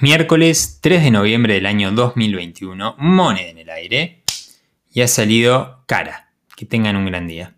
Miércoles 3 de noviembre del año 2021, moneda en el aire y ha salido cara. Que tengan un gran día.